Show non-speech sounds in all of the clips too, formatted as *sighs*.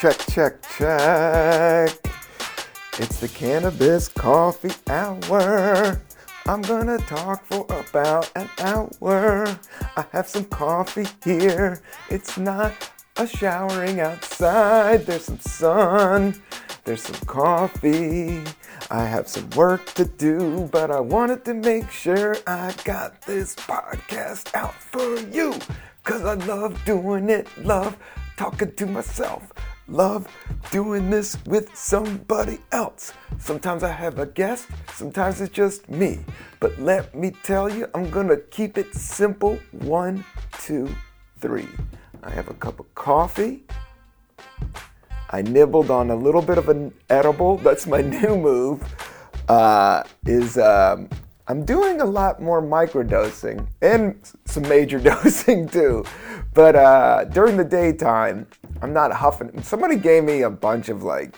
check, check, check. It's the Cannabis Coffee Hour. I'm gonna talk for about an hour. I have some coffee here. It's not a showering outside. There's some sun. There's some coffee. I have some work to do, but I wanted to make sure I got this podcast out for you. Cause I love doing it, love talking to myself, love doing this with somebody else. Sometimes I have a guest, sometimes it's just me. But let me tell you, I'm gonna keep it simple. One, two, three. I have a cup of coffee. I nibbled on a little bit of an edible. That's my *laughs* new move. Uh, is um, I'm doing a lot more microdosing and some major *laughs* dosing too. But uh, during the daytime, I'm not huffing. Somebody gave me a bunch of like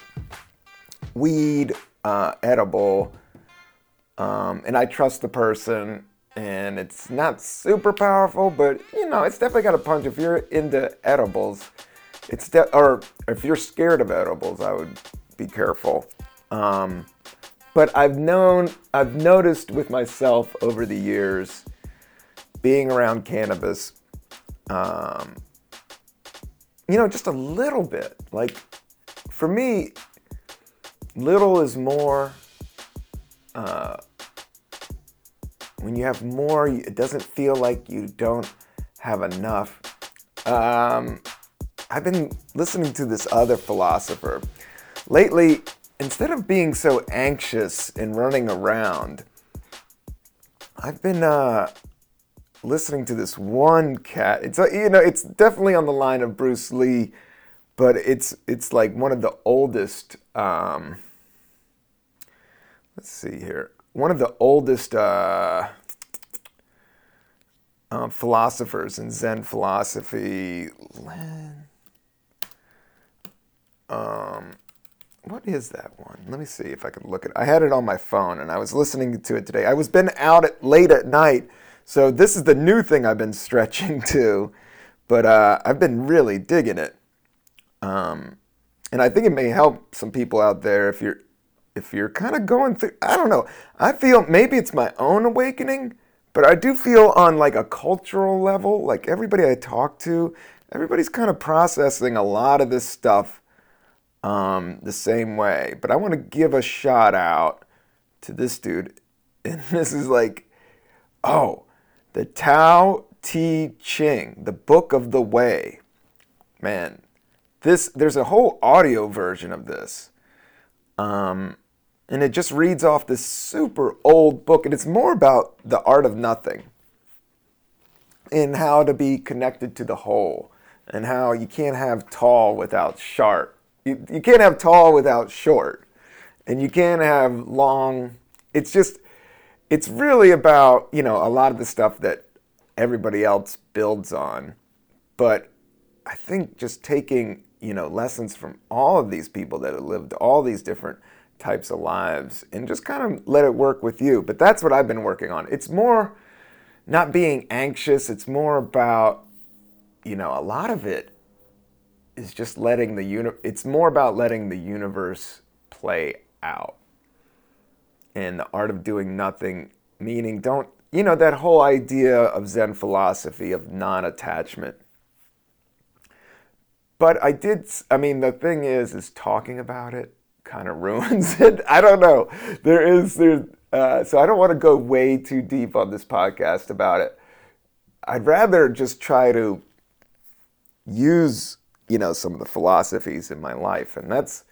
weed uh, edible, um, and I trust the person. And it's not super powerful, but you know, it's definitely got a punch. If you're into edibles, it's de- or if you're scared of edibles, I would be careful. Um, but I've known, I've noticed with myself over the years, being around cannabis, um, you know, just a little bit. Like for me, little is more. Uh, when you have more, it doesn't feel like you don't have enough. Um, I've been listening to this other philosopher. Lately, instead of being so anxious and running around, I've been uh, listening to this one cat. It's uh, you know, it's definitely on the line of Bruce Lee, but it's it's like one of the oldest. Um, let's see here, one of the oldest uh, uh, philosophers in Zen philosophy. Um, what is that one? Let me see if I can look at it. I had it on my phone and I was listening to it today. I was been out at late at night, so this is the new thing I've been *laughs* stretching to, but uh, I've been really digging it. Um, and I think it may help some people out there if you're if you're kind of going through. I don't know. I feel maybe it's my own awakening, but I do feel on like a cultural level, like everybody I talk to, everybody's kind of processing a lot of this stuff um, the same way. But I want to give a shout out to this dude. *laughs* And this is like, oh, the Tao Te Ching, the Book of the Way. Man, this there's a whole audio version of this. Um, and it just reads off this super old book, and it's more about the art of nothing and how to be connected to the whole, and how you can't have tall without sharp you, you can't have tall without short, and you can't have long. It's just, it's really about, you know, a lot of the stuff that everybody else builds on. But I think just taking, you know, lessons from all of these people that have lived all these different types of lives and just kind of let it work with you. But that's what I've been working on. It's more not being anxious, it's more about, you know, a lot of it is just letting the uni- it's more about letting the universe play out. And the art of doing nothing meaning don't you know that whole idea of zen philosophy of non-attachment. But i did i mean the thing is is talking about it kind of *laughs* ruins it. I don't know. There is there uh, so i don't want to go way too deep on this podcast about it. I'd rather just try to use you know, some of the philosophies in my life. And that's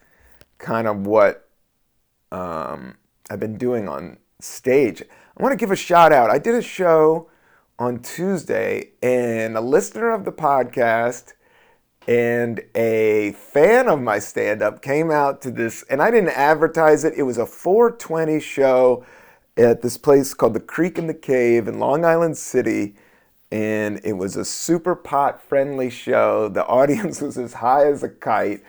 kind of what um, I've been doing on stage. I want to give a shout out. I did a show on Tuesday, and a listener of the podcast and a fan of my stand up came out to this, and I didn't advertise it. It was a 420 show at this place called the Creek and the Cave in Long Island City and it was a super pot friendly show. The *laughs* audience was as high as a kite.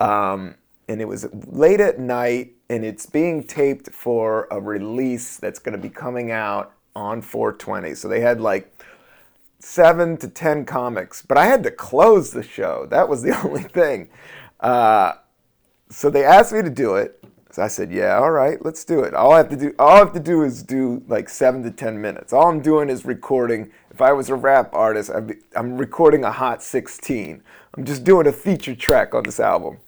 Um, and it was late at night, and it's being taped for a release that's going to be coming out on 420. So they had like seven to 10 comics, but I had to close the show. That was the *laughs* only thing. Uh, so they asked me to do it. So I said, "Yeah, all right, let's do it. All I have to do, all I have to do is do like seven to ten minutes. All I'm doing is recording. If I was a rap artist, be, I'm recording a hot 16. I'm just doing a feature track on this album.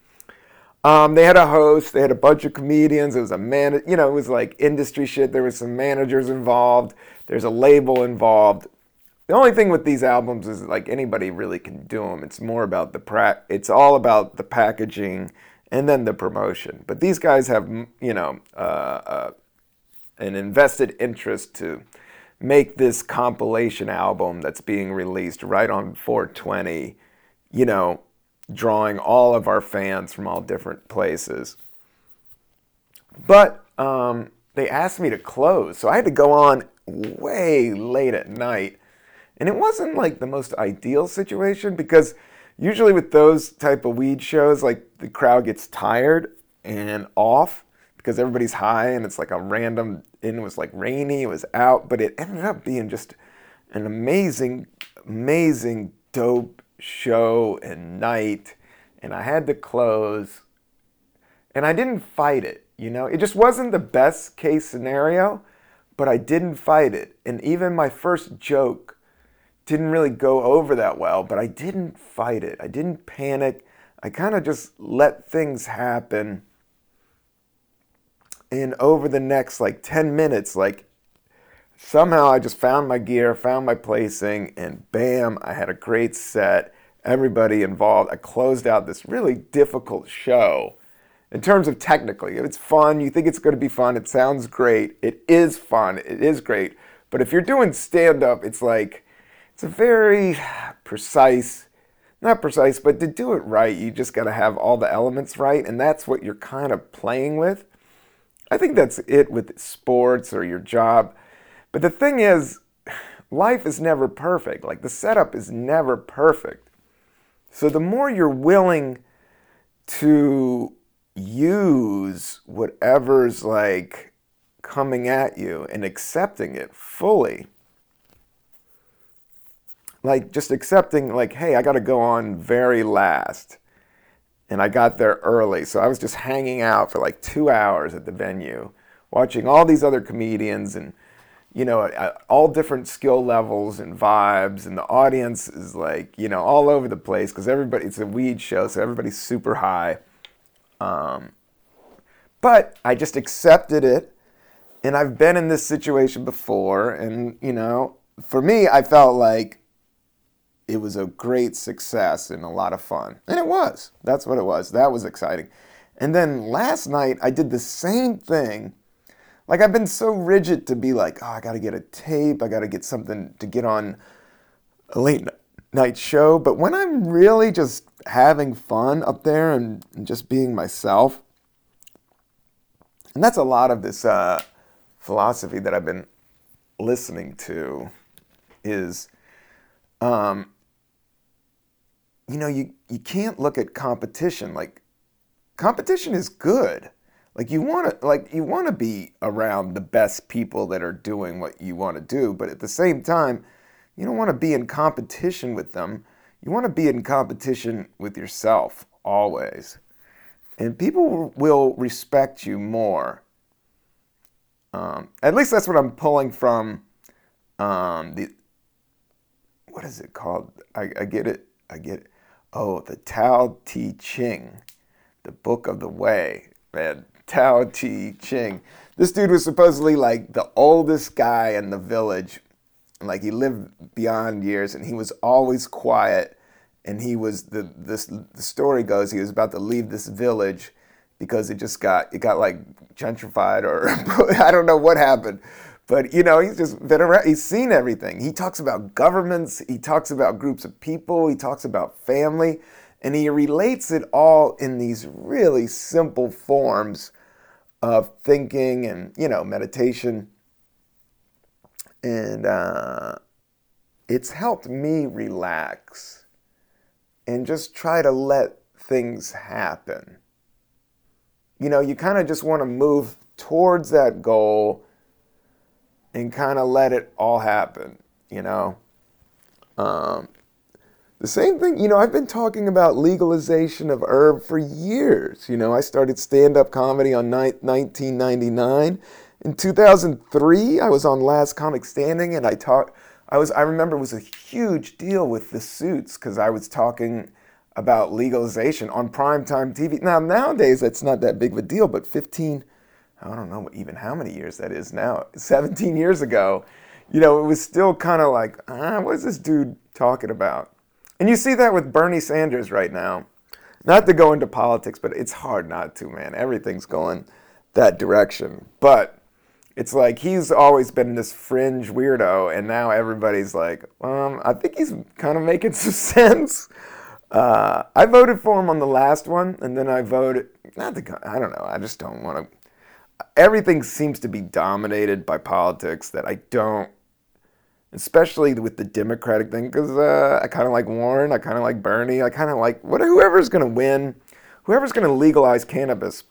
Um, they had a host. They had a bunch of comedians. It was a man. You know, it was like industry shit. There was some managers involved. There's a label involved. The only thing with these albums is like anybody really can do them. It's more about the pra- It's all about the packaging and then the promotion. But these guys have, you know, uh, uh, an invested interest to make this compilation album that's being released right on 420, you know, drawing all of our fans from all different places. But um, they asked me to close, so I had to go on way late at night. And it wasn't like the most ideal situation because usually with those type of weed shows, like the crowd gets tired and off because everybody's high and it's like a random. And it was like rainy, it was out, but it ended up being just an amazing, amazing, dope show and night. And I had to close, and I didn't fight it. You know, it just wasn't the best case scenario, but I didn't fight it. And even my first joke didn't really go over that well, but I didn't fight it. I didn't panic. I kind of just let things happen. And over the next like 10 minutes, like somehow I just found my gear, found my placing, and bam, I had a great set. Everybody involved. I closed out this really difficult show. In terms of technically, If it's fun. You think it's going to be fun. It sounds great. It is fun. It is great. But if you're doing stand up, it's like, it's a very precise, not precise, but to do it right, you just got to have all the elements right, and that's what you're kind of playing with. I think that's it with sports or your job. But the thing is, life is never perfect. Like the setup is never perfect. So the more you're willing to use whatever's like coming at you and accepting it fully, like just accepting like hey i got to go on very last and i got there early. So i was just hanging out for like two hours at the venue watching all these other comedians and you know all different skill levels and vibes. And the audience is like you know all over the place because everybody it's a weed show so everybody's super high. Um, but i just accepted it. And i've been in this situation before. And you know for me i felt like it was a great success and a lot of fun. And it was. That's what it was. That was exciting. And then last night, I did the same thing. Like, I've been so rigid to be like, oh, I got to get a tape, I got to get something to get on a late night show. But when I'm really just having fun up there and, just being myself, and that's a lot of this uh, philosophy that I've been listening to is um, you know, you, you can't look at competition like competition is good. Like you want to like you want to be around the best people that are doing what you want to do, but at the same time, you don't want to be in competition with them. You want to be in competition with yourself always. And people will respect you more. Um, at least that's what I'm pulling from um, the what is it called? I, I get it. I get it. Oh, the Tao Te Ching, the Book of the Way. Man, Tao Te Ching. This dude was supposedly like the oldest guy in the village. Like he lived beyond years and he was always quiet. And he was the this the story goes he was about to leave this village because it just got it got like gentrified or *laughs* I don't know what happened. But you know, he's just been around. He's seen everything. He talks about governments. He talks about groups of people. He talks about family, and he relates it all in these really simple forms of thinking and you know meditation. And uh, it's helped me relax and just try to let things happen. You know, you kind of just want to move towards that goal and kind of let it all happen, you know. Um, The same thing, you know, I've been talking about legalization of herb for years. You know, I started stand up comedy on ni- 1999. In 2003, I was on Last Comic Standing and I talked, I was, I remember it was a huge deal with the suits because I was talking about legalization on primetime TV. Now, nowadays, that's not that big of a deal, but 15, I don't know even how many years that is now, 17 years ago, you know, it was still kind of like, ah, what is this dude talking about? And you see that with Bernie Sanders right now. Not to go into politics, but it's hard not to, man. Everything's going that direction. But it's like he's always been this fringe weirdo, and now everybody's like, um, I think he's kind of making *laughs* some sense. Uh, I voted for him on the last one, and then I voted. Not the. I don't know. I just don't want to. Everything seems to be dominated by politics that I don't especially with the Democratic thing, because uh, I kind of like Warren, I kind of like Bernie, I kind of like what whoever's going to win, whoever's going to legalize cannabis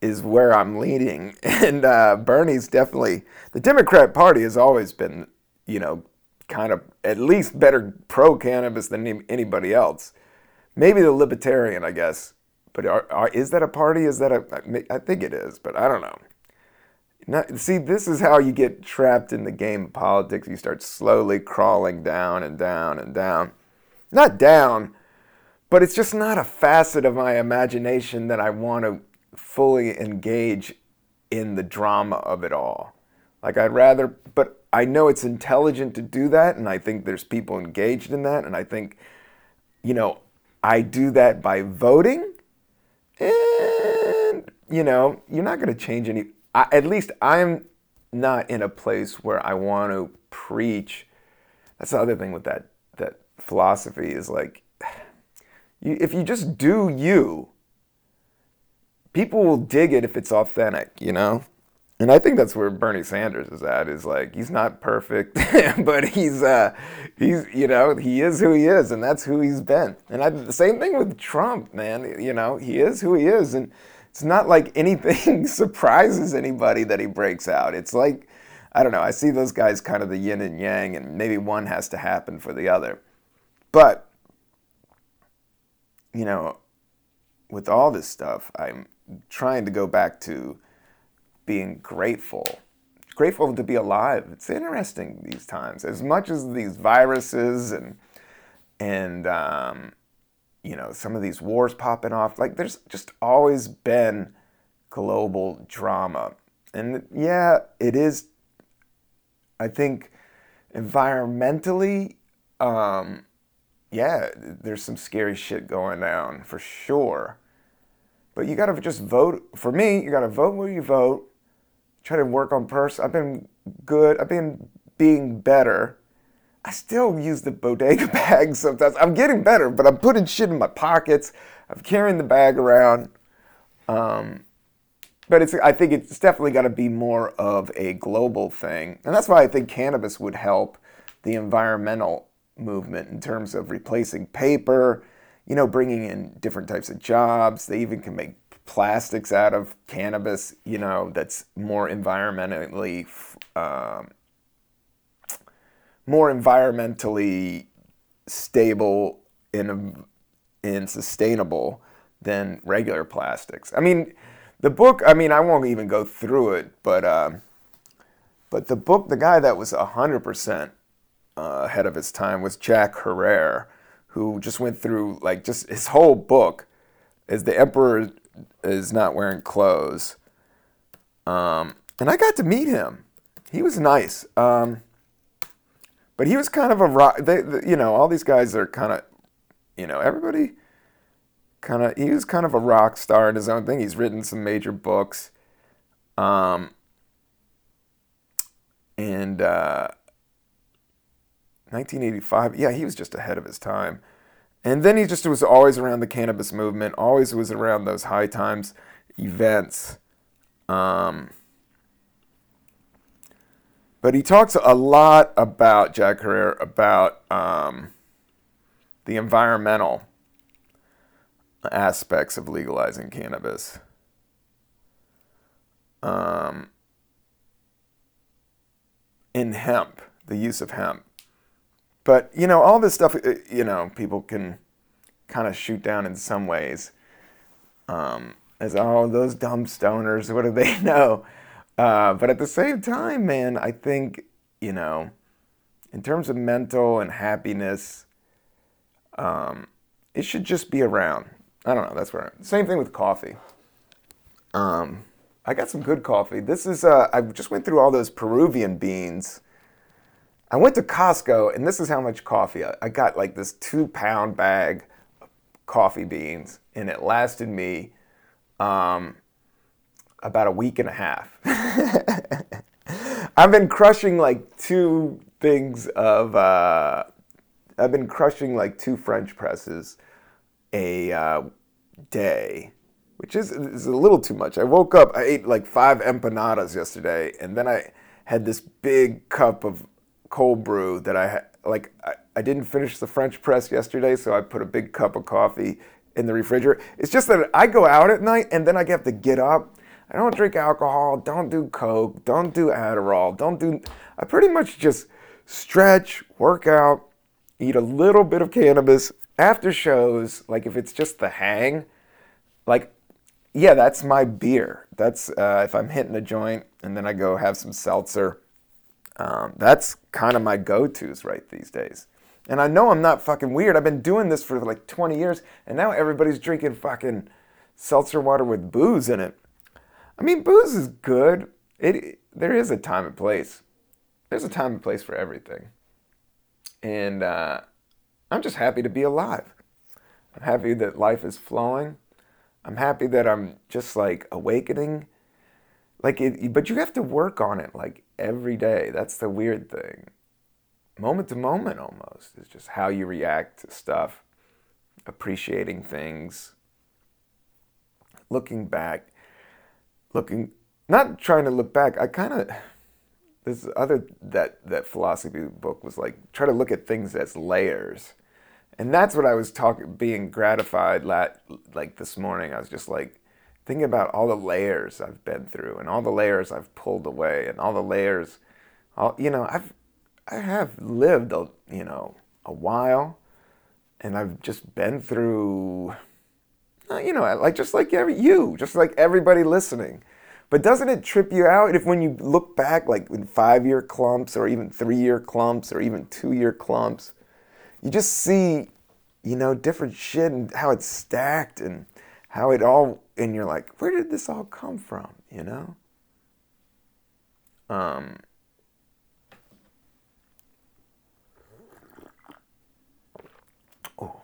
is where I'm leaning, *laughs* and uh, Bernie's definitely the Democrat Party has always been, you know, kind of at least better pro cannabis than anybody else. Maybe the Libertarian, I guess. But are, are, is that a party? Is that a? I think it is, but I don't know. Not, see, this is how you get trapped in the game of politics. You start slowly crawling down and down and down. Not down, but it's just not a facet of my imagination that I want to fully engage in the drama of it all. Like, I'd rather, but I know it's intelligent to do that, and I think there's people engaged in that, and I think, you know, I do that by voting, and, you know, you're not going to change any I, at least I'm not in a place where I want to preach. That's the other thing with that that philosophy is like, *sighs* you, if you just do you, people will dig it if it's authentic, you know. And I think that's where Bernie Sanders is at. Is like he's not perfect, *laughs* but he's uh, he's you know he is who he is, and that's who he's been. And I, the same thing with Trump, man. You know he is who he is, and it's not like *laughs* anything surprises anybody that he breaks out. It's like, I don't know, I see those guys kind of the yin and yang, and maybe one has to happen for the other. But, you know, with all this stuff, I'm trying to go back to being grateful. Grateful to be alive. It's interesting these times. As much as these viruses and and um, you know, some of these wars popping off. Like there's just always been global drama. And yeah, it is, I think, environmentally, um, yeah, there's some scary shit going down for sure. But you gotta just vote. For me, you gotta vote where you vote. Try to work on person. I've been good. I've been being better I still use the bodega *laughs* bag sometimes. I'm getting better, but I'm putting shit in my pockets. I'm carrying the bag around. Um, but it's, I think it's definitely got to be more of a global thing. And that's why I think cannabis would help the environmental movement in terms of replacing paper, you know, bringing in different types of jobs. They even can make plastics out of cannabis, you know, that's more environmentally um, more environmentally stable and, and sustainable than regular plastics. I mean, the book, I mean, I won't even go through it, but, uh, but the book, the guy that was 100% uh, ahead of his time was Jack Herer, who just went through, like, just his whole book is The Emperor is Not Wearing Clothes. Um, and I got to meet him. He was nice. Um, but he was kind of a rock. They, you know, all these guys are kind of, you know, everybody kind of. He was kind of a rock star in his own thing. He's written some major books, um, and uh, 1985. Yeah, he was just ahead of his time. And then he just was always around the cannabis movement. Always was around those high times events. Um, but he talks a lot about Jack Herer about um, the environmental aspects of legalizing cannabis. Um, in hemp, the use of hemp. But you know, all this stuff, uh, you know, people can kind of shoot down in some ways. Um, as oh, those dumb stoners, what do they *laughs* know? Uh, but at the same time, man, I think you know, in terms of mental and happiness, um, it should just be around. I don't know. That's where. I'm, same thing with coffee. Um, I got some good coffee. This is. Uh, I just went through all those Peruvian beans. I went to Costco, and this is how much coffee I, I got. Like this two-pound bag of coffee beans, and it lasted me um, about a week and a half. *laughs* I've been crushing like two things of. Uh, I've been crushing like two French presses a uh, day, which is, is a little too much. I woke up, I ate like five empanadas yesterday, and then I had this big cup of cold brew that I. Like, I, I didn't finish the French press yesterday, so I put a big cup of coffee in the refrigerator. It's just that I go out at night and then I have to get up. I don't drink alcohol, don't do Coke, don't do Adderall, don't do. I pretty much just stretch, work out, eat a little bit of cannabis, after shows, like if it's just the hang, like yeah, that's my beer. That's uh, if I'm hitting a joint and then I go have some seltzer. Um, that's kind of my go-tos right these days. And I know I'm not fucking weird. I've been doing this for like 20 years, and now everybody's drinking fucking seltzer water with booze in it. I mean, booze is good. It there is a time and place. There's a time and place for everything. And uh, I'm just happy to be alive. I'm happy that life is flowing. I'm happy that I'm just like awakening. Like it, but you have to work on it like every day. That's the weird thing. Moment to moment almost is just how you react to stuff, appreciating things, looking back, looking not trying to look back. I kind of this other that that philosophy book was like try to look at things as layers and that's what I was talking, being gratified like this morning. I was just like thinking about all the layers I've been through and all the layers I've pulled away and all the layers, all, you know, I've, I have lived, a, you know, a while and I've just been through, uh, you know, like just like every, you, just like everybody listening. But doesn't it trip you out if when you look back, like in five year clumps or even three year clumps or even two year clumps, you just see, you know, different shit and how it's stacked and how it all, and you're like, where did this all come from, you know? Um, oh,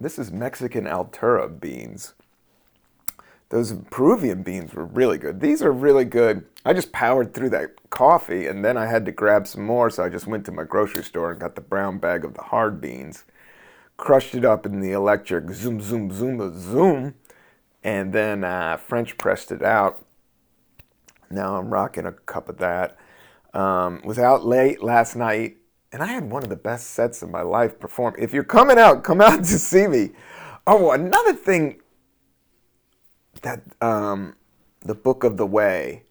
this is Mexican Altura beans. Those Peruvian beans were really good. These are really good. I just powered through that coffee and then I had to grab some more, so I just went to my grocery store and got the brown bag of the hard beans, crushed it up in the electric zoom, zoom, zoom, zoom, and then uh, French pressed it out. Now I'm rocking a cup of that. Um, was out late last night and I had one of the best sets of my life perform. If you're coming out, come out to see me. Oh, another thing that um, the book of the way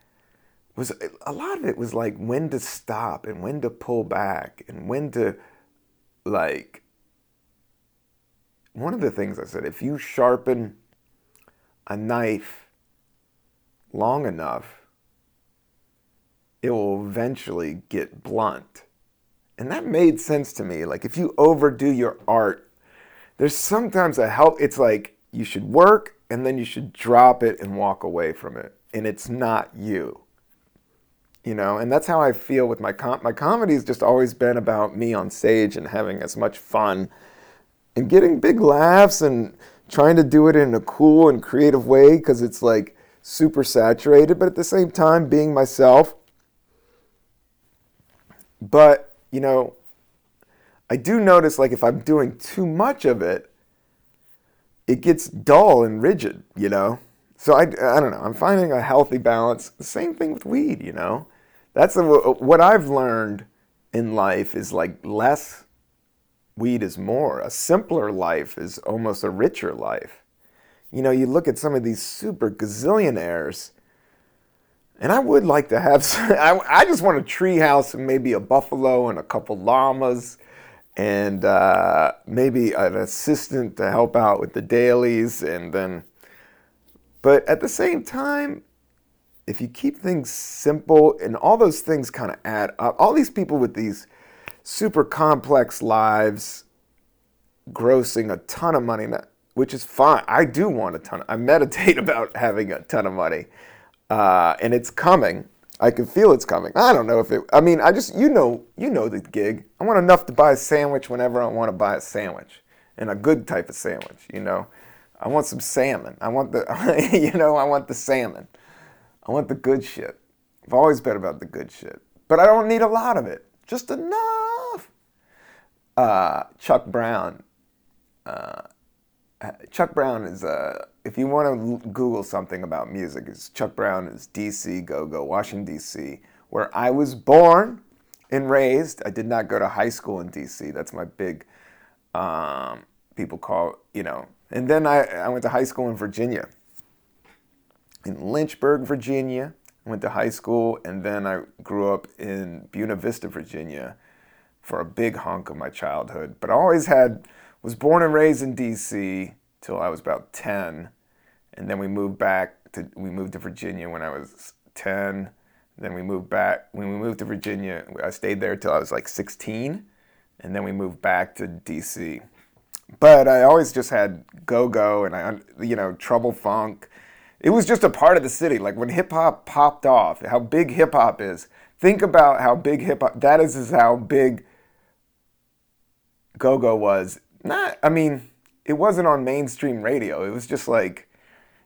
was a lot of it was like when to stop and when to pull back and when to like one of the things I said if you sharpen a knife long enough it will eventually get blunt. And that made sense to me. Like if you overdo your art there's sometimes a help. It's like you should work and then you should drop it and walk away from it. And it's not you. You know and that's how i feel with my com my comedy has just always been about me on stage and having as much fun and getting big laughs and trying to do it in a cool and creative way because it's like super saturated but at the same time being myself. But you know i do notice like if i'm doing too much of it it gets dull and rigid you know? So I, I don't know. I'm finding a healthy balance. The same thing with weed you know? That's a, what I've learned in life is like less weed is more. A simpler life is almost a richer life. You know, you look at some of these super gazillionaires, and I would like to have. Some, *laughs* I, I just want a tree house and maybe a buffalo and a couple llamas, and uh, maybe an assistant to help out with the dailies, and then. But at the same time, if you keep things simple, and all those things kind of add up, all these people with these super complex lives, grossing a ton of money, which is fine. I do want a ton. Of, I meditate *laughs* about having a ton of money, uh, and it's coming. I can feel it's coming. I don't know if it. I mean, I just you know you know the gig. I want enough to buy a sandwich whenever I want to buy a sandwich, and a good type of sandwich. You know, I want some salmon. I want the *laughs* you know I want the salmon. I want the good shit. I've always been about the good shit, but I don't need a lot of it. Just enough. Uh, Chuck Brown. Uh, Chuck Brown is uh, if you want to Google something about music, is Chuck Brown is DC Go Go, Washington DC, where I was born and raised. I did not go to high school in DC. That's my big um, people call you know. And then I, I went to high school in Virginia, in Lynchburg, Virginia. Went to high school, and then I grew up in Buena Vista, Virginia, for a big hunk of my childhood. But I always had was born and raised in D.C. till I was about ten, and then we moved back to we moved to Virginia when I was ten. Then we moved back when we moved to Virginia. I stayed there till I was like sixteen, and then we moved back to D.C. But I always just had go go, and I you know trouble funk. It was just a part of the city. Like when hip hop popped off, how big hip hop is. Think about how big hip hop. That is, is how big go go was not, I mean, it wasn't on mainstream radio. It was just like,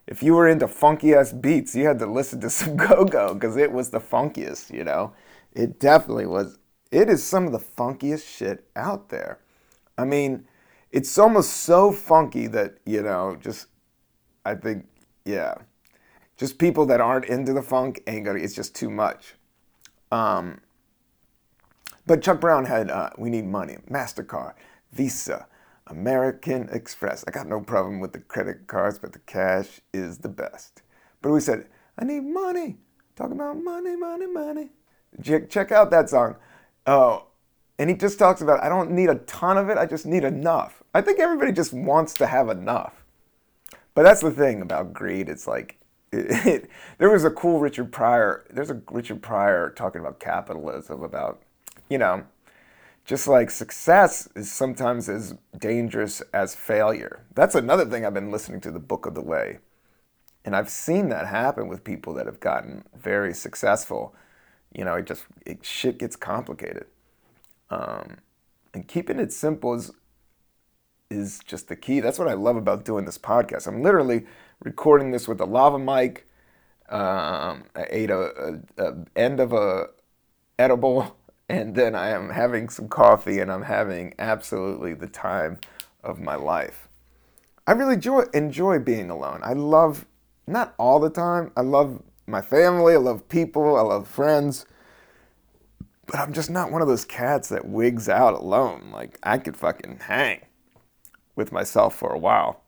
if you were into funky ass beats, you had to listen to *laughs* some go go because it was the funkiest, you know? It definitely was. It is some of the funkiest shit out there. I mean, it's almost so funky that, you know, just, I think, yeah. Just people that aren't into the funk ain't gonna, it's just too much. Um, but Chuck Brown had uh, We Need Money, MasterCard, Visa, American Express. I got no problem with the credit cards, but the cash is the best. But we said, I need money. Talk about money, money, money. Check out that song. Oh, and he just talks about, I don't need a ton of it, I just need enough. I think everybody just wants to have enough. But that's the thing about greed. It's like, it, *laughs* there was a cool Richard Pryor, there's a Richard Pryor talking about capitalism, about, you know, just like success is sometimes as dangerous as failure. That's another thing I've been listening to the book of the way. And I've seen that happen with people that have gotten very successful. You know, it just it, shit gets complicated. Um, and keeping it simple is is just the key. That's what I love about doing this podcast. I'm literally recording this with a lava mic. Um, I ate a, a, a end of a edible *laughs* and then I am having some coffee and I'm having absolutely the time of my life. I really enjoy, enjoy being alone. I love, not all the time, I love my family, I love people, I love friends, but I'm just not one of those cats that wigs out alone. Like, I could fucking hang with myself for a while.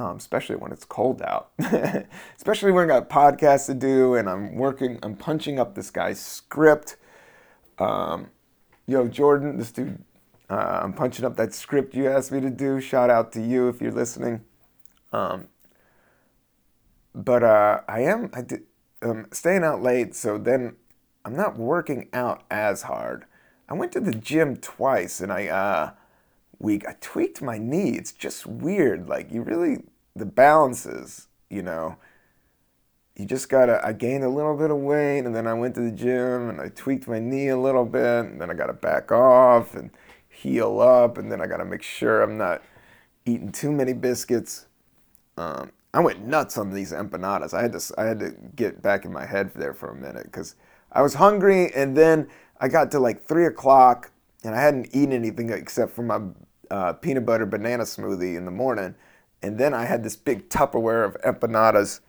Um, especially when it's cold out. *laughs* especially when I got podcasts to do and I'm working, I'm punching up this guy's script um, yo, Jordan, this dude, uh, I'm punching up that script you asked me to do. Shout out to you if you're listening. Um, but uh, I am I did, um, staying out late, so then I'm not working out as hard. I went to the gym twice, and I uh, week I tweaked my knee. It's just weird. Like you really the balances, you know. You just gotta i gained a little bit of weight and then i went to the gym and i tweaked my knee a little bit and then i gotta back off and heal up and then i gotta make sure i'm not eating too many biscuits. Um, i went nuts on these empanadas. I had to i had to get back in my head there for a minute because i was hungry and then i got to like three o'clock and i hadn't eaten anything except for my uh, peanut butter banana smoothie in the morning and then i had this big tupperware of empanadas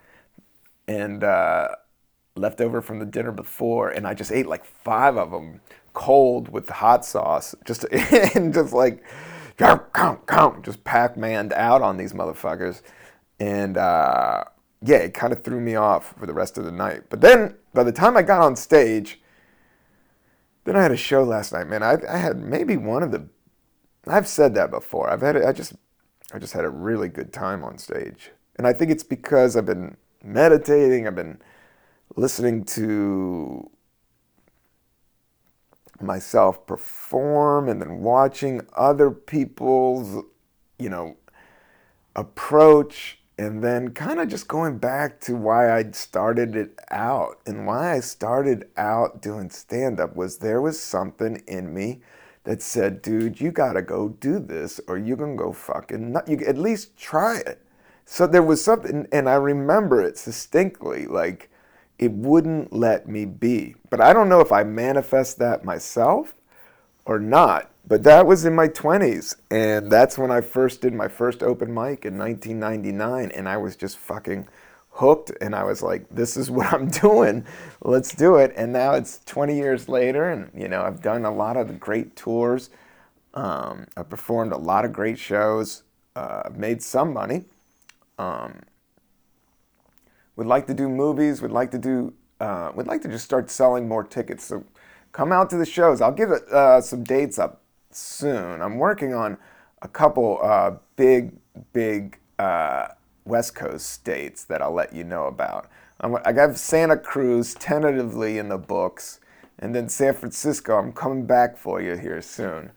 and uh, left over from the dinner before, and I just ate like five of them cold with the hot sauce, just *laughs* and just like just Pac-Maned out on these motherfuckers, and uh, yeah, it kind of threw me off for the rest of the night. But then by the time I got on stage, then I had a show last night, man. I, I had maybe one of the. I've said that before. I've had. I just. I just had a really good time on stage, and I think it's because I've been meditating. I've been listening to myself perform, and then watching other people's, you know, approach and then kind of just going back to why I started it out and why I started out doing stand up was there was something in me that said, dude, you gotta go do this or you're gonna go fucking nut. You at least try it. So there was something, and I remember it distinctly, like it wouldn't let me be. But I don't know if I manifest that myself or not. But that was in my 20s. And that's when I first did my first open mic in 1999. And I was just fucking hooked. And I was like, this is what I'm *laughs* doing. Let's do it. And now it's 20 years later. And, you know, I've done a lot of great tours. Um, I've performed a lot of great shows. Uh, I've made some money. Um, would like to do movies. Would like to do. Uh, would like to just start selling more tickets. So come out to the shows. I'll give uh, some dates up soon. I'm working on a couple uh, big, big uh, West Coast states that I'll let you know about. I got Santa Cruz tentatively in the books, and then San Francisco. I'm coming back for you here soon,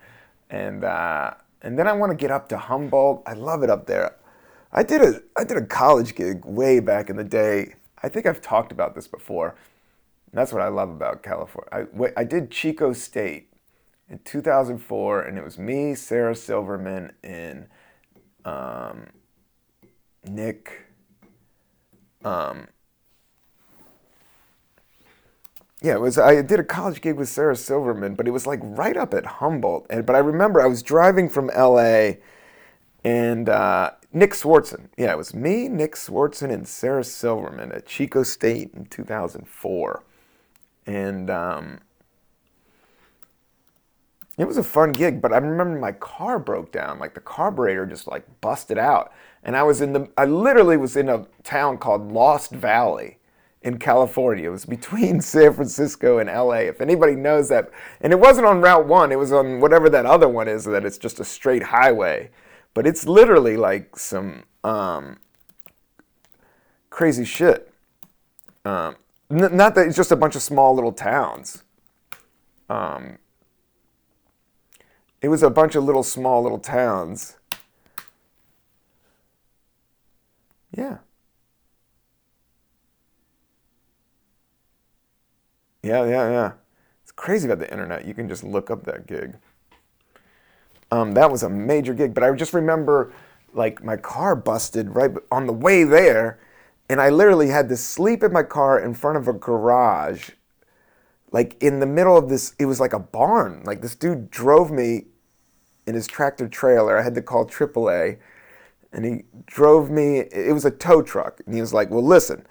and uh, and then I want to get up to Humboldt. I love it up there. I did a I did a college gig way back in the day. I think I've talked about this before. That's what I love about California. I, I did Chico State in 2004, and it was me, Sarah Silverman, and um, Nick. Um, yeah, it was. I did a college gig with Sarah Silverman, but it was like right up at Humboldt. And but I remember I was driving from L.A. and uh, Nick Swardson. Yeah, it was me, Nick Swardson, and Sarah Silverman at Chico State in 2004, and. Um, it was a fun gig, but I remember my car broke down. Like the carburetor just like busted out. And I was in the, I literally was in a town called Lost Valley in California. It was between *laughs* San Francisco and LA. If anybody knows that, and it wasn't on Route 1, it was on whatever that other one is, that it's just a straight highway. But it's literally like some um, crazy shit. Um, n- not that it's just a bunch of small little towns. Um, it was a bunch of little small little towns. Yeah. Yeah, yeah, yeah. It's crazy about the internet. You can just look up that gig. Um, that was a major gig, but I just remember like my car busted right on the way there, and I literally had to sleep in my car in front of a garage, like in the middle of this. It was like a barn. Like this dude drove me in his tractor trailer. I had to call AAA, and he drove me. It was a tow truck, and he was like, "Well, listen,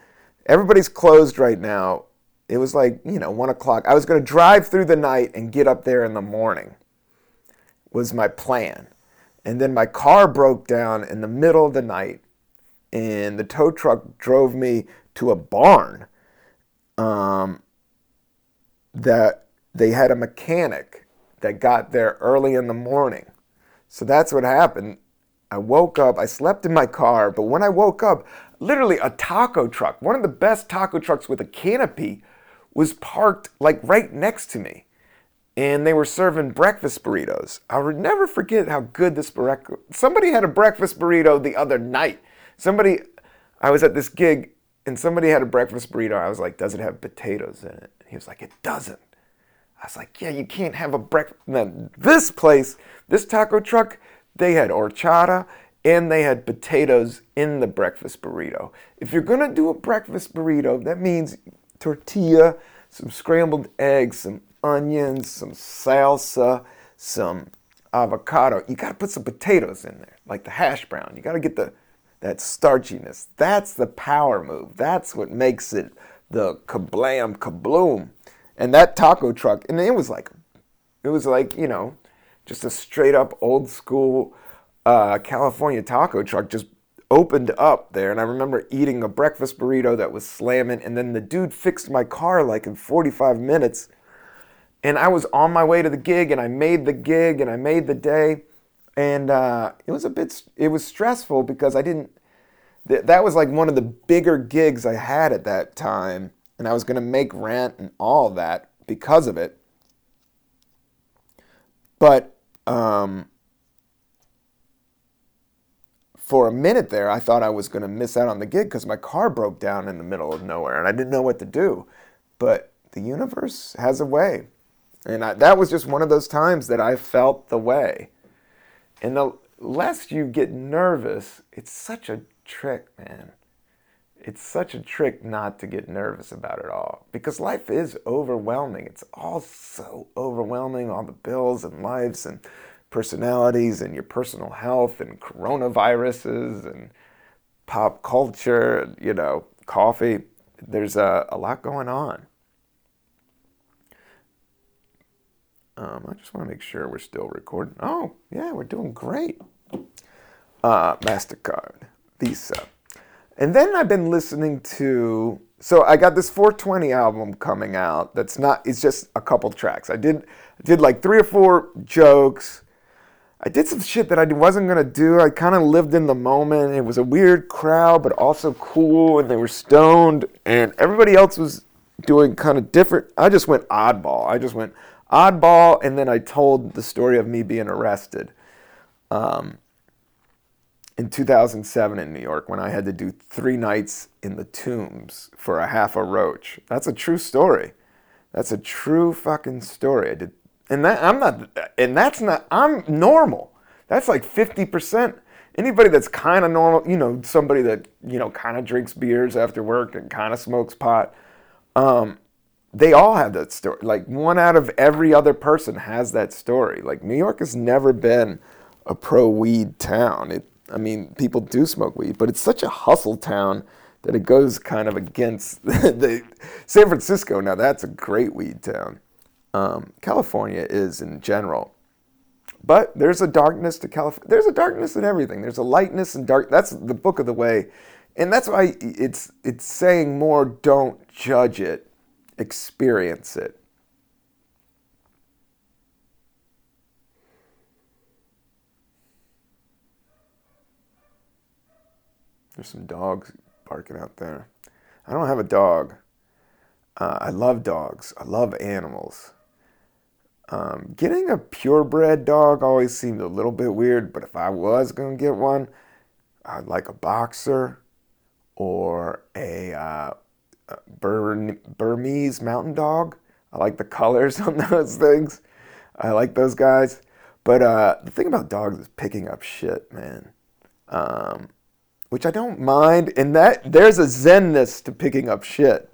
everybody's closed right now." It was like you know one o'clock. I was going to drive through the night and get up there in the morning. Was my plan, and then my car broke down in the middle of the night, and the tow truck drove me to a barn. Um, that they had a mechanic that got there early in the morning. So that's what happened. I woke up, I slept in my car, but when I woke up, literally a taco truck, one of the best taco trucks with a canopy, was parked like right next to me. And they were serving breakfast burritos. I would never forget how good this breakfast. Somebody had a breakfast burrito the other night. Somebody, I was at this gig and somebody had a breakfast burrito. I was like, "Does it have potatoes in it?" He was like, "It doesn't." I was like, yeah, you can't have a breakfast. This place, this taco truck, they had horchata and they had potatoes in the breakfast burrito. If you're gonna do a breakfast burrito, that means tortilla, some scrambled eggs, some onions, some salsa, some avocado. You gotta put some potatoes in there, like the hash brown. You gotta get the that starchiness. That's the power move. That's what makes it the kablam kabloom and that taco truck, and it was like, it was like you know, just a straight up old school uh, California taco truck just opened up there, and I remember eating a breakfast burrito that was slamming, and then the dude fixed my car like in 45 minutes, and I was on my way to the gig, and I made the gig, and I made the day, and uh, it was a bit. It was stressful because I didn't. Th- that was like one of the bigger gigs I had at that time, and I was going to make rent and all that because of it. But um, for a minute there, I thought I was going to miss out on the gig because my car broke down in the middle of nowhere and I didn't know what to do. But the universe has a way. And I, that was just one of those times that I felt the way. And the less you get nervous, it's such a trick, man. It's such a trick not to get nervous about it all because life is overwhelming. It's all so overwhelming, all the bills and lives and personalities and your personal health and coronaviruses and pop culture, you know, coffee. There's a, a lot going on. Um, I just want to make sure we're still recording. Oh, yeah, we're doing great. Uh, MasterCard, Visa. And then I've been listening to. So I got this 420 album coming out. That's not. It's just a couple tracks. I did did like three or four jokes. I did some shit that I wasn't gonna do. I kind of lived in the moment. It was a weird crowd, but also cool, and they were stoned, and everybody else was doing kind of different. I just went oddball. I just went oddball, and then I told the story of me being arrested um, in 2007 in New York when I had to do three nights in the tombs for a half a roach. That's a true story. That's a true fucking story. I did, and that I'm not, and that's not. I'm normal. That's like 50 percent. Anybody that's kind of normal, you know, somebody that you know kind of drinks beers after work and kind of smokes pot. Um, they all have that story. Like one out of every other person has that story. Like New York has never been a pro weed town. It, I mean, people do smoke weed, but it's such a hustle town that it goes kind of against *laughs* the San Francisco. Now that's a great weed town. Um, California is in general, but there's a darkness to California. There's a darkness in everything. There's a lightness and dark. That's the book of the way, and that's why it's it's saying more. Don't judge it experience it. There's some dogs barking out there. I don't have a dog. Uh, I love dogs. I love animals. Um, getting a purebred dog always seemed a little bit weird, but if I was going to get one, I'd like a boxer or a uh, Bur- Burmese mountain dog. I like the colors *laughs* on those things. I like those guys. But uh, the thing about dogs is picking up shit, man. Um, which I don't mind. And that there's a zenness to picking up shit.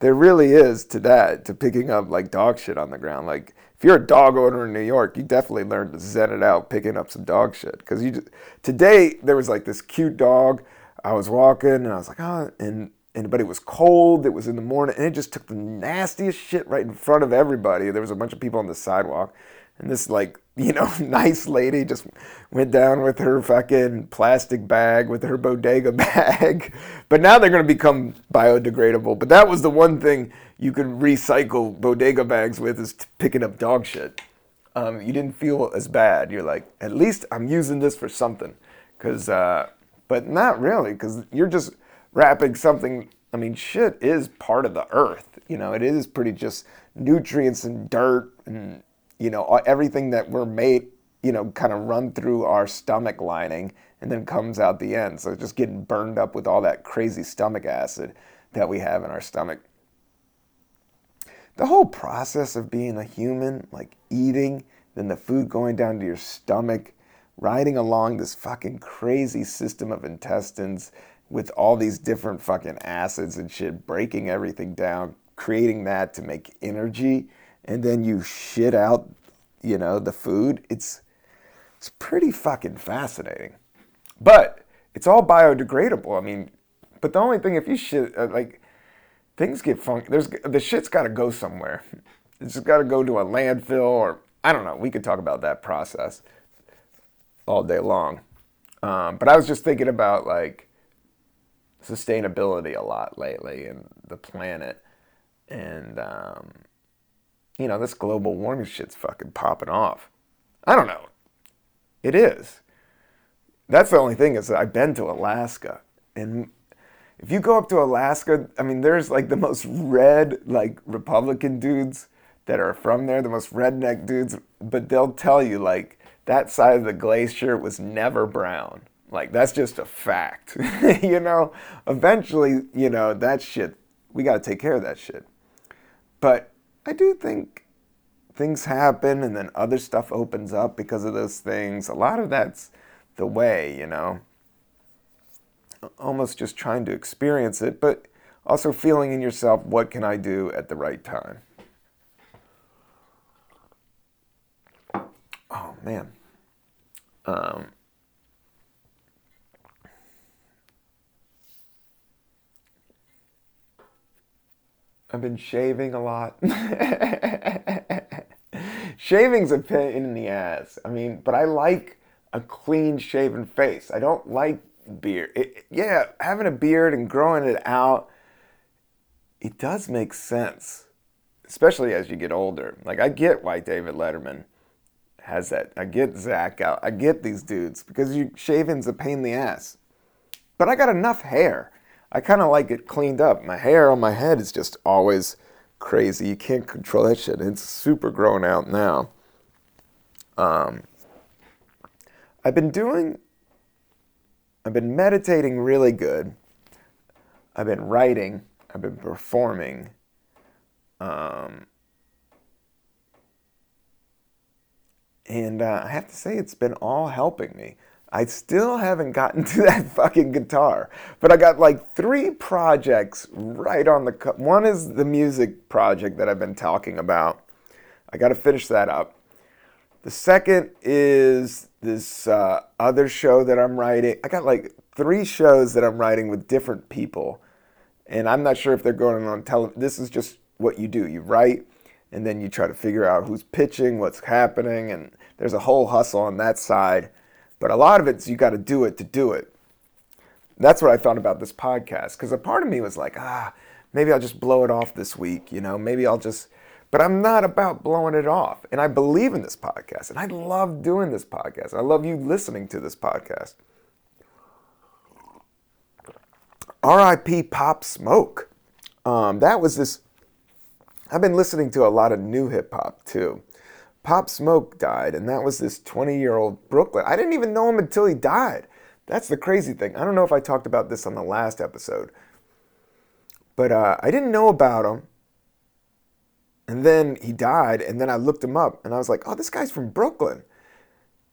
There really is to that, to picking up like dog shit on the ground. Like if you're a dog owner in New York, you definitely learn to zen it out picking up some dog shit. Because you just, today there was like this cute dog. I was walking and I was like, oh, and and but it was cold. It was in the morning, and it just took the nastiest shit right in front of everybody. There was a bunch of people on the sidewalk, and this like you know *laughs* nice lady just went down with her fucking plastic bag with her bodega *laughs* bag. but now they're going to become biodegradable. But that was the one thing you could recycle bodega bags with is picking up dog shit. Um, you didn't feel as bad. You're like, at least I'm using this for something, because. Uh, but not really, because you're just wrapping something. I mean, shit is part of the earth. You know, it is pretty just nutrients and dirt and, you know, everything that we're made, you know, kind of run through our stomach lining and then comes out the end. So just getting burned up with all that crazy stomach acid that we have in our stomach. The whole process of being a human, like eating, then the food going down to your stomach, riding along this fucking crazy system of intestines with all these different fucking acids and shit, breaking everything down, creating that to make energy, and then you shit out, you know, the food. It's it's pretty fucking fascinating. But it's all biodegradable. I mean, but the only thing if you shit uh, like things get funky, there's the shit's got to go somewhere. It's got to go to a landfill or I don't know. We could talk about that process all day long. Um, but I was just thinking about like sustainability a lot lately and the planet and um, you know, this global warming shit's fucking popping off. I don't know. It is. That's the only thing is I've been to Alaska. And if you go up to Alaska, I mean, there's like the most red, like Republican dudes that are from there, the most redneck dudes, but they'll tell you like that side of the glacier was never brown. Like that's just a fact. *laughs* you know, eventually, you know, that shit, we got to take care of that shit. But I do think things happen and then other stuff opens up because of those things. A lot of that's the way, you know. Almost just trying to experience it, but also feeling in yourself, what can I do at the right time? Oh, man. Um, I've been shaving a lot. *laughs* Shaving's a pain in the ass. I mean, but I like a clean shaven face. I don't like beard. It, yeah, having a beard and growing it out, it does make sense, especially as you get older. Like, I get why David Letterman has that. I get Zach out. I get these dudes because you shaving's a pain in the ass. But I got enough hair. I kind of like it cleaned up. My hair on my head is just always crazy. You can't control that shit. It's super grown out now. Um, I've been doing, I've been meditating really good. I've been writing. I've been performing. Um, and uh, I have to say, it's been all helping me. I still haven't gotten *laughs* to that fucking guitar, but I got like three projects right on the. cut. One is the music project that I've been talking about. I got to finish that up. The second is this uh, other show that I'm writing. I got like three shows that I'm writing with different people, and I'm not sure if they're going on television. This is just what you do. You write, and then you try to figure out who's pitching, what's happening, and there's a whole hustle on that side. But a lot of it's you got to do it to do it. That's what I thought about this podcast because a part of me was like, ah, maybe I'll just blow it off this week. You know, maybe I'll just. But I'm not about blowing it off. And I believe in this podcast. And I love doing this podcast. I love you listening to this podcast. RIP Pop Smoke. Um, that was this. I've been listening to a lot of new hip hop too. Pop Smoke died, and that was this 20 year old Brooklyn. I didn't even know him until he died. That's the crazy thing. I don't know if I talked about this on the last episode, but uh, I didn't know about him. And then he died, and then I looked him up, and I was like, oh, this guy's from Brooklyn.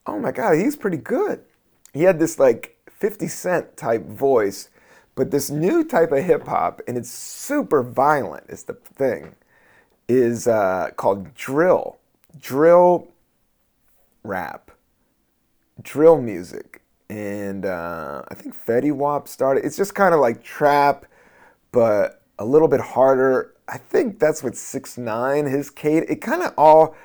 Oh my God, he's pretty good. He had this like 50 Cent type voice, but this new type of hip hop, and it's super violent, is the thing, is uh, called drill drill rap, drill music. And uh, I think Fetty Wap started. It's just kind of like trap, but a little bit harder. I think that's what six nine his Kate. It kind of all.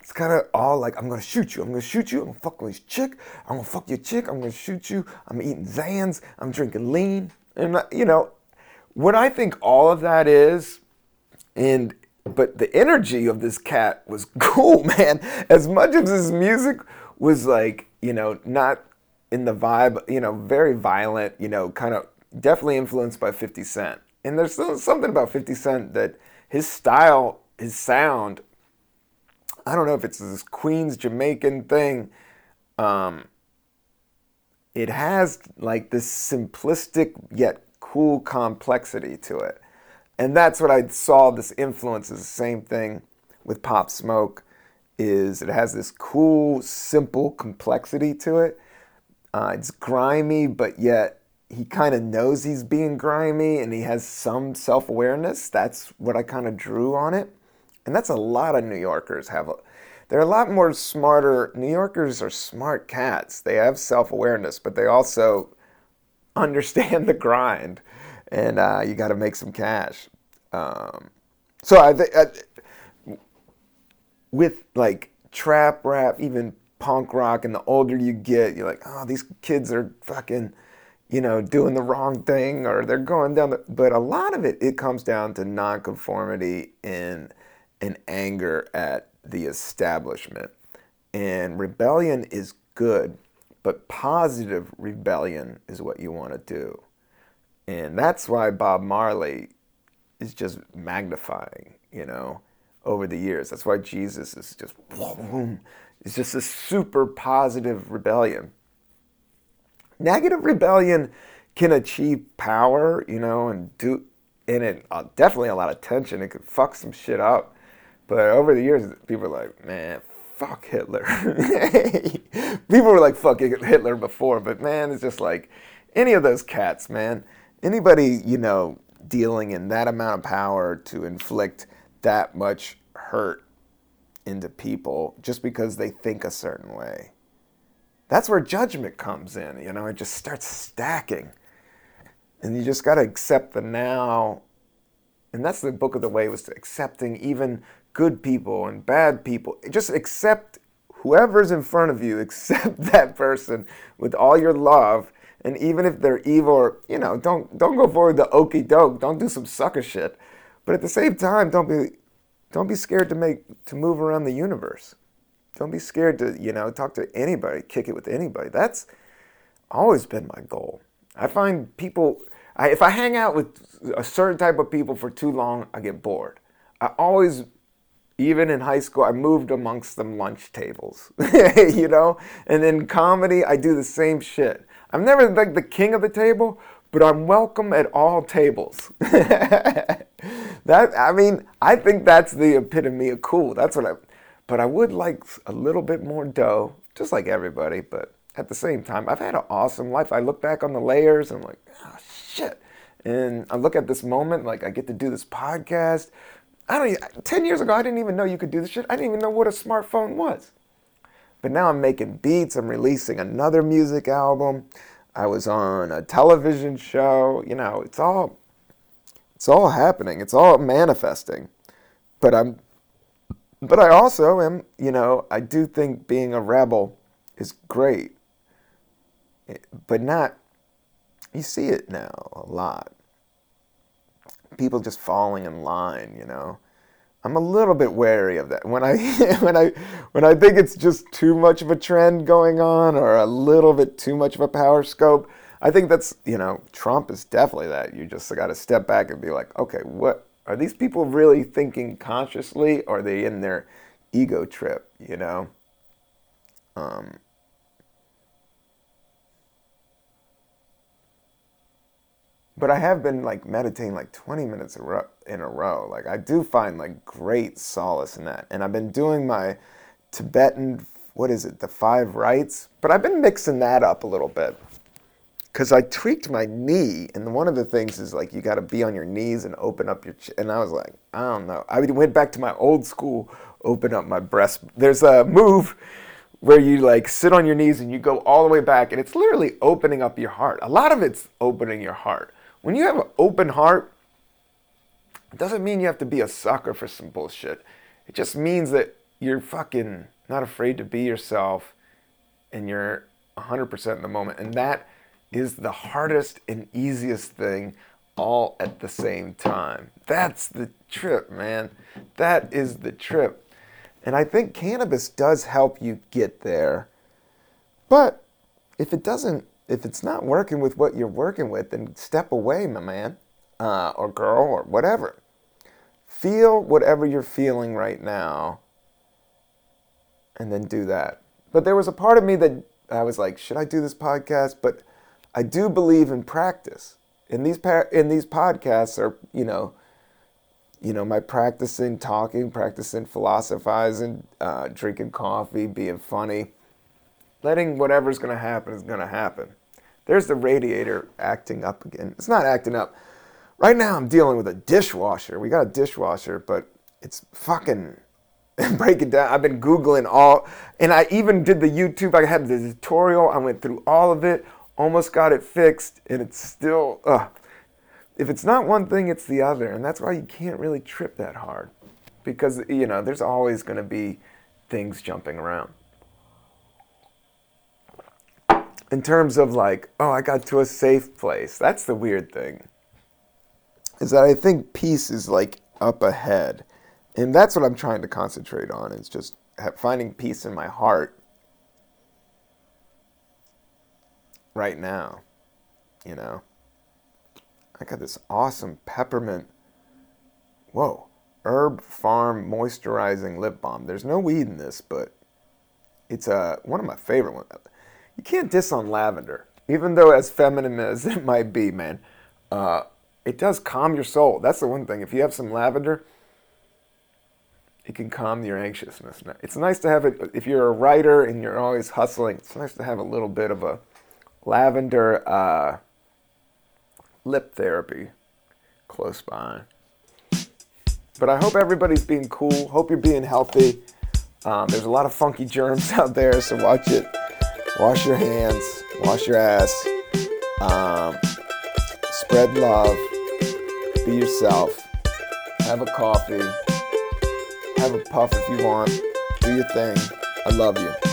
It's kind of all like I'm gonna shoot you. I'm gonna shoot you. I'm gonna fuck with this chick. I'm gonna fuck your chick. I'm gonna shoot you. I'm eating Xans. I'm drinking lean. And you know, what I think all of that is, and but the energy of this cat was *laughs* cool, man. As much as his music was like, you know, not in the vibe, you know, very violent, you know, kind of definitely influenced by 50 Cent. And there's something about 50 Cent that his style, his sound, I don't know if it's this Queens Jamaican thing. Um, it has like this simplistic yet cool complexity to it. And that's what I saw this influence is the same thing with Pop Smoke is it has this cool, simple complexity to it. Uh, it's grimy, but yet he kind of knows he's being grimy and he has some self awareness. That's what I kind of drew on it. And that's a lot of New Yorkers have. A, they're a lot more smarter. New Yorkers are smart cats. They have self awareness, but they also *laughs* understand the grind and uh, you got to make some cash. Um, so I think with like trap rap, even punk rock, and the older you get, you're like, oh, these kids are fucking, you know, doing the wrong thing, or they're going down the. But a lot of it, it comes down to nonconformity and and anger at the establishment. And rebellion is good, but positive rebellion is what you want to do. And that's why Bob Marley is just magnifying, you know, over the years. That's why Jesus is just, boom, it's just a super positive rebellion. Negative rebellion can achieve power, you know, and do, and it uh, definitely a lot of tension. It could fuck some shit up. But over the years, people are like, man, fuck Hitler. *laughs* people were like, fuck Hitler before, but man, it's just like any of those cats, man. Anybody, you know, dealing in that amount of power to inflict that much hurt into people just because they think a certain way. That's where judgment comes in, you know, it just starts stacking. And you just got to accept the now. And that's the book of the way was accepting even good people and bad people. Just accept whoever's in front of you, *laughs* accept that person with all your love. And even if they're evil, or, you know, don't don't go for the okey doke. Don't do some sucker shit. But at the same time, don't be don't be scared to make to move around the universe. Don't be scared to, you know, talk to anybody, kick it with anybody. That's always been my goal. I find people I, if I hang out with a certain type of people for too long, I get bored. I always even in high school, I moved amongst them lunch tables, *laughs* you know? And in comedy, I do the same shit. I'm never like the king of the table, but I'm welcome at all tables. *laughs* that I mean, I think that's the epitome of cool. That's what I but I would like a little bit more dough, just like everybody, but at the same time, I've had an awesome life. I look back on the layers and I'm like, oh shit. And I look at this moment, like I get to do this podcast. I don't even, 10 years ago, I didn't even know you could do this shit. I didn't even know what a smartphone was. But now I'm making beats, I'm releasing another music album. I was on a television show. You know, it's all it's all happening. It's all manifesting. But I'm but I also am, you know, I do think being a rebel is great. But not you see it now a lot. People just falling in line, you know. I'm a little bit wary of that. When I *laughs* when I when I think it's just too much of a trend going on or a little bit too much of a power scope, I think that's, you know, Trump is definitely that. You just got to step back and be like, "Okay, what are these people really thinking consciously or are they in their ego trip, you know?" Um but I have been like meditating like 20 minutes in a row. Like I do find like great solace in that. And I've been doing my Tibetan, what is it, the five rites? But I've been mixing that up a little bit. Cause I tweaked my knee, and one of the things is like you got to be on your knees and open up your. Ch- and I was like, I don't know. I went back to my old school, open up my breast. There's a move where you like sit on your knees and you go all the way back, and it's literally opening up your heart. A lot of it's opening your heart when you have an open heart, it doesn't mean you have to be a sucker for some bullshit. It just means that you're fucking not afraid to be yourself and you're 100% in the moment. And that is the hardest and easiest thing all at the same time. That's the trip, man. That is the trip. And I think cannabis does help you get there. But if it doesn't if it's not working with what you're working with, then step away, my man uh, or girl or whatever. Feel whatever you're feeling right now and then do that. But there was a part of me that I was like, should I do this podcast? But I do believe in practice. In these par- in these podcasts are, you know, you know, my practicing talking, practicing philosophizing, uh, drinking coffee, being funny, letting whatever's going to happen is going to happen. There's the radiator acting up again. It's not acting up. Right now, I'm dealing with a dishwasher. We got a dishwasher, but it's fucking *laughs* breaking down. I've been Googling all, and I even did the YouTube. I had the tutorial. I went through all of it, almost got it fixed, and it's still, uh, if it's not one thing, it's the other. And that's why you can't really trip that hard because, you know, there's always going to be things jumping around in terms of like, oh, I got to a safe place. That's the weird thing. Is that I think peace is like up ahead. And that's what I'm trying to concentrate on is just finding peace in my heart right now. You know, I got this awesome peppermint, whoa, herb farm moisturizing lip balm. There's no weed in this, but it's uh, one of my favorite ones. You can't diss on lavender, even though as feminine as *laughs* it might be, man. Uh, it does calm your soul. That's the one thing. If you have some lavender, it can calm your anxiousness. It's nice to have it if you're a writer and you're always hustling. It's nice to have a little bit of a lavender uh, lip therapy close by. But I hope everybody's being cool. Hope you're being healthy. Um, there's a lot of funky germs *laughs* out there, so watch it. Wash your hands. Wash your ass. Um, spread love. Be yourself. Have a coffee. Have a puff if you want. Do your thing. I love you.